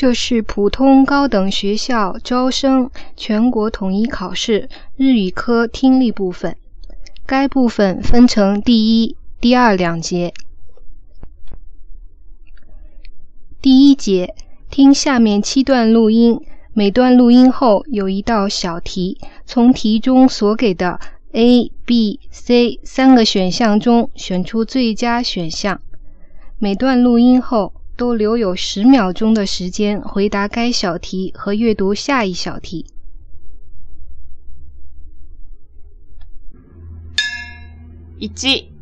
这是普通高等学校招生全国统一考试日语科听力部分。该部分分成第一、第二两节。第一节，听下面七段录音，每段录音后有一道小题，从题中所给的 A、B、C 三个选项中选出最佳选项。每段录音后都留有十秒钟的时间回答该小题和阅读下一小题。一、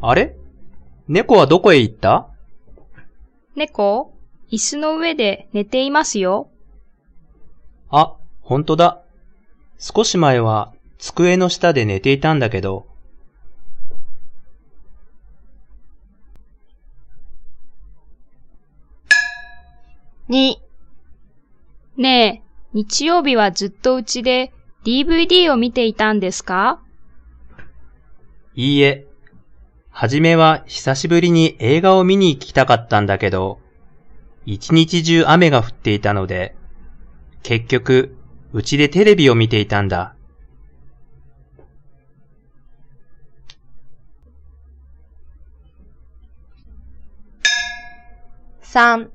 あれ？猫はどこへ行った？猫、椅子の上で寝ていますよ。あ、ほんとだ。少し前は机の下で寝ていたんだけど。二、ねえ、日曜日はずっとうちで DVD を見ていたんですか？いいえ。はじめは久しぶりに映画を見に行きたかったんだけど、一日中雨が降っていたので、結局、うちでテレビを見ていたんだ。三、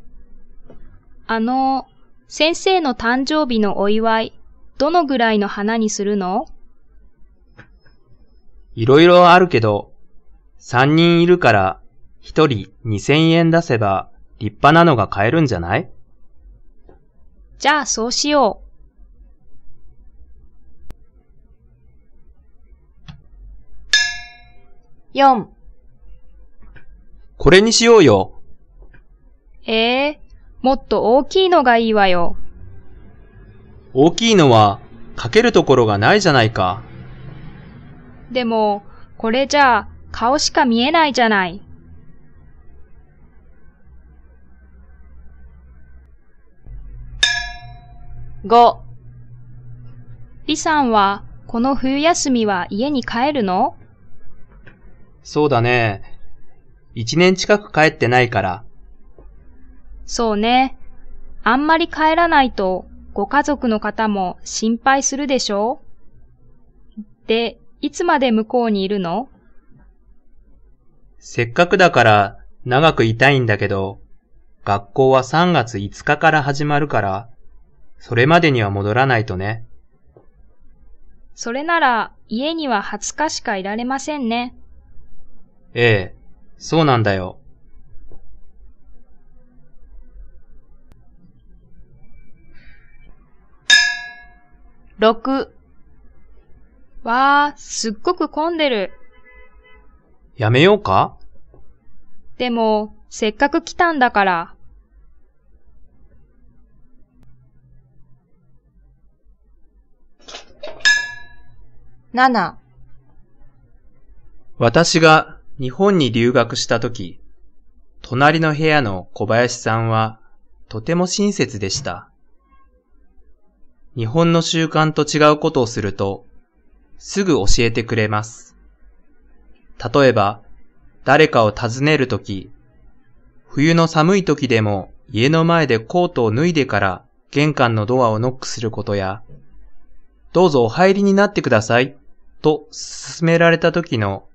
あの、先生の誕生日のお祝い、どのぐらいの花にするの？いろいろあるけど、三人いるから一人二千円出せば立派なのが買えるんじゃない？じゃあそうしよう。四、これにしようよ。ええもっと大きいのがいいわよ。大きいのはかけるところがないじゃないか。でも、これじゃあ顔しか見えないじゃない。五、李さんはこの冬休みは家に帰るの？そうだね。一年近く帰ってないから。そうね。あんまり帰らないとご家族の方も心配するでしょ？で、いつまで向こうにいるの？せっかくだから長くいたいんだけど、学校は3月5日から始まるから、それまでには戻らないとね。それなら家には20日しかいられませんね。ええ、そうなんだよ。六。わー、すっごく混んでる。やめようか？でも、せっかく来たんだから。七。私が日本に留学した時、隣の部屋の小林さんはとても親切でした。日本の習慣と違うことをすると、すぐ教えてくれます。例えば、誰かを訪ねるとき、冬の寒い時でも家の前でコートを脱いでから玄関のドアをノックすることや、どうぞお入りになってくださいと勧められた時の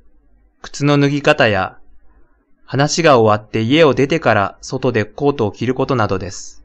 靴の脱ぎ方や、話が終わって家を出てから外でコートを着ることなどです。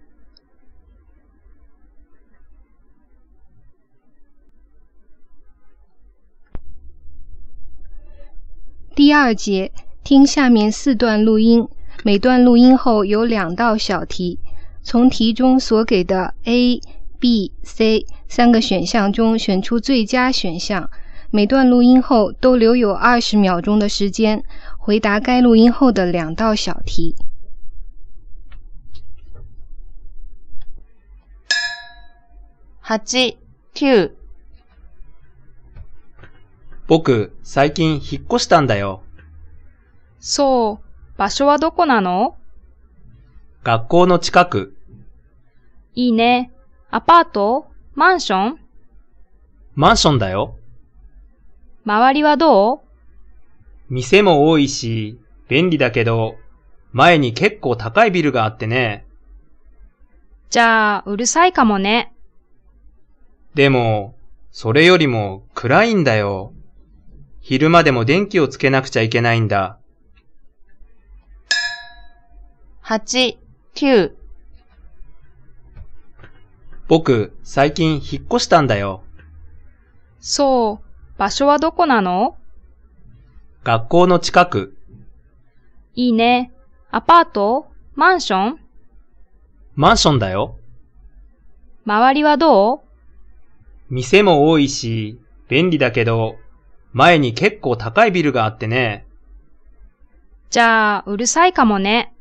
第二节，听下面四段录音，每段录音后有两道小题，从题中所给的 A、B、C 三个选项中选出最佳选项。每段录音后都留有二十秒钟的时间回答该录音后的两道小题。八、九。僕、最近引っ越したんだよ。そう。場所はどこなの？学校の近く。いいね。アパート？マンション？マンションだよ。周りはどう？店も多いし、便利だけど、前に結構高いビルがあってね、じゃあ、うるさいかもね。でも、それよりも暗いんだよ。昼間でも電気をつけなくちゃいけないんだ。8、9、僕、最近引っ越したんだよ。そう。場所はどこなの？学校の近く。いいね。アパート？マンション？マンションだよ。周りはどう？店も多いし、便利だけど、前に結構高いビルがあってね。じゃあ、うるさいかもね。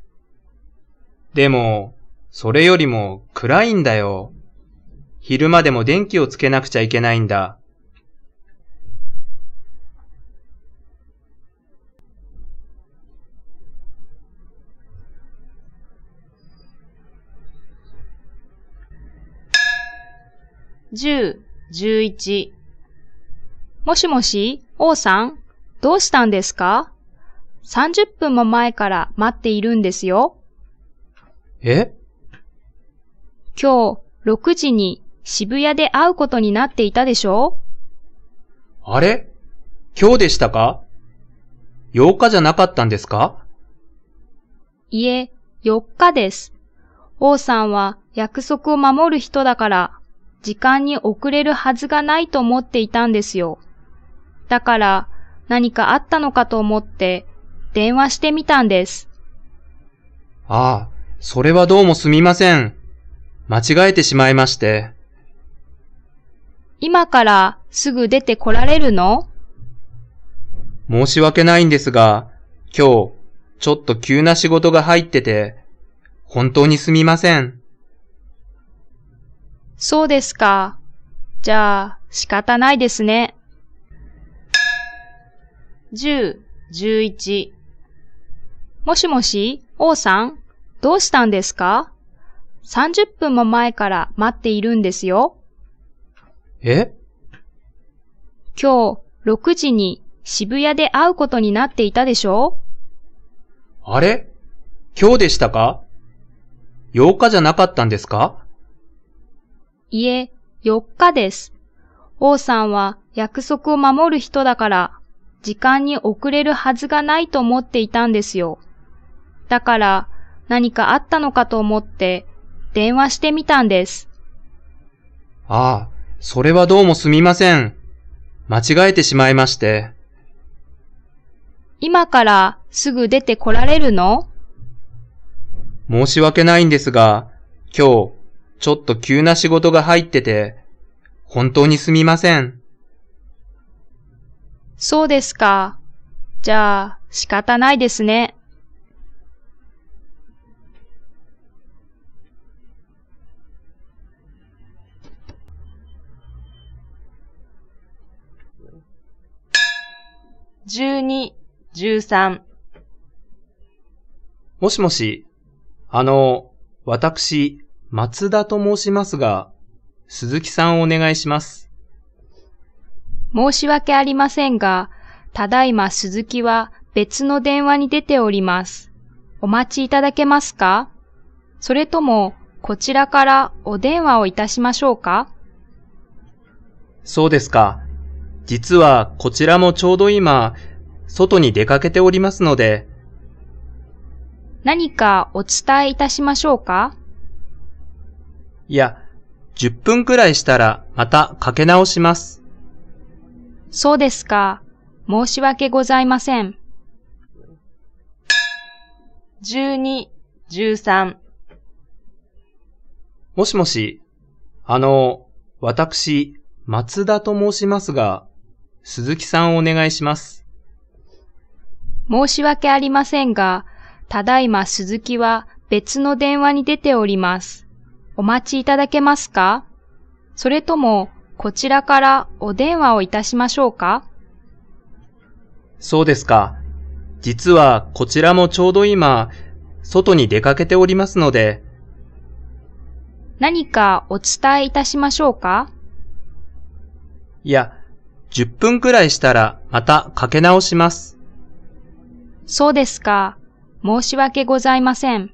でも、それよりも暗いんだよ。昼間でも電気をつけなくちゃいけないんだ。10、11、もしもし、王さん、どうしたんですか ?30 分も前から待っているんですよ。え？今日、6時に渋谷で会うことになっていたでしょ？あれ？今日でしたか ?8 日じゃなかったんですか？いえ、4日です。王さんは約束を守る人だから、時間に遅れるはずがないと思っていたんですよ。だから、何かあったのかと思って、電話してみたんです。ああ、それはどうもすみません。間違えてしまいまして。今からすぐ出て来られるの？申し訳ないんですが、今日、ちょっと急な仕事が入ってて、本当にすみません。そうですか。じゃあ、仕方ないですね。10、11、もしもし、王さん、どうしたんですか ?30 分も前から待っているんですよ。え？今日、6時に渋谷で会うことになっていたでしょ？あれ？今日でしたか ?8 日じゃなかったんですか？いえ、4日です。王さんは約束を守る人だから、時間に遅れるはずがないと思っていたんですよ。だから、何かあったのかと思って、電話してみたんです。ああ、それはどうもすみません。間違えてしまいまして。今からすぐ出て来られるの？申し訳ないんですが、今日、ちょっと急な仕事が入ってて、本当にすみません。そうですか。じゃあ、仕方ないですね。12、13、もしもし、あの、私、松田と申しますが、鈴木さんをお願いします。申し訳ありませんが、ただいま鈴木は別の電話に出ております。お待ちいただけますか？それとも、こちらからお電話をいたしましょうか？そうですか。実はこちらもちょうど今、外に出かけておりますので、何かお伝えいたしましょうか？いや、10分くらいしたらまたかけ直します。そうですか。申し訳ございません。12、13、もしもし、あの、私、松田と申しますが、鈴木さんお願いします。申し訳ありませんが、ただいま鈴木は別の電話に出ております。お待ちいただけますか？それとも、こちらからお電話をいたしましょうかそうですか。実はこちらもちょうど今、外に出かけておりますので、何かお伝えいたしましょうか？いや、10分くらいしたらまたかけ直します。そうですか。申し訳ございません。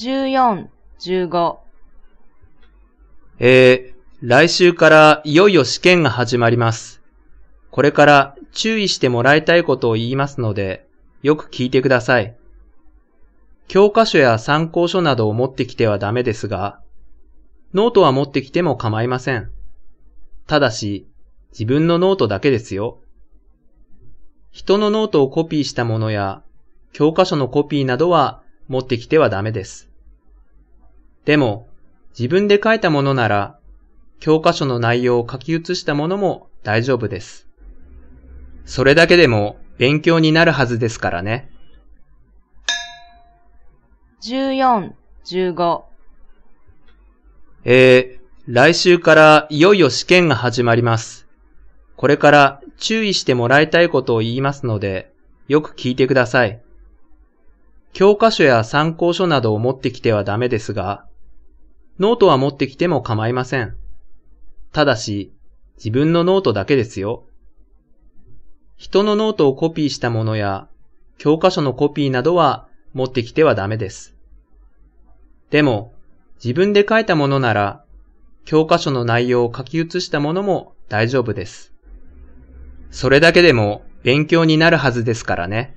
14、15、えー、来週からいよいよ試験が始まります。これから注意してもらいたいことを言いますので、よく聞いてください。教科書や参考書などを持ってきてはダメですが、ノートは持ってきても構いません。ただし、自分のノートだけですよ。人のノートをコピーしたものや、教科書のコピーなどは持ってきてはダメです。でも、自分で書いたものなら、教科書の内容を書き写したものも大丈夫です。それだけでも勉強になるはずですからね。14、15、えー、来週からいよいよ試験が始まります。これから注意してもらいたいことを言いますので、よく聞いてください。教科書や参考書などを持ってきてはダメですが、ノートは持ってきても構いません。ただし、自分のノートだけですよ。人のノートをコピーしたものや、教科書のコピーなどは持ってきてはダメです。でも、自分で書いたものなら、教科書の内容を書き写したものも大丈夫です。それだけでも勉強になるはずですからね。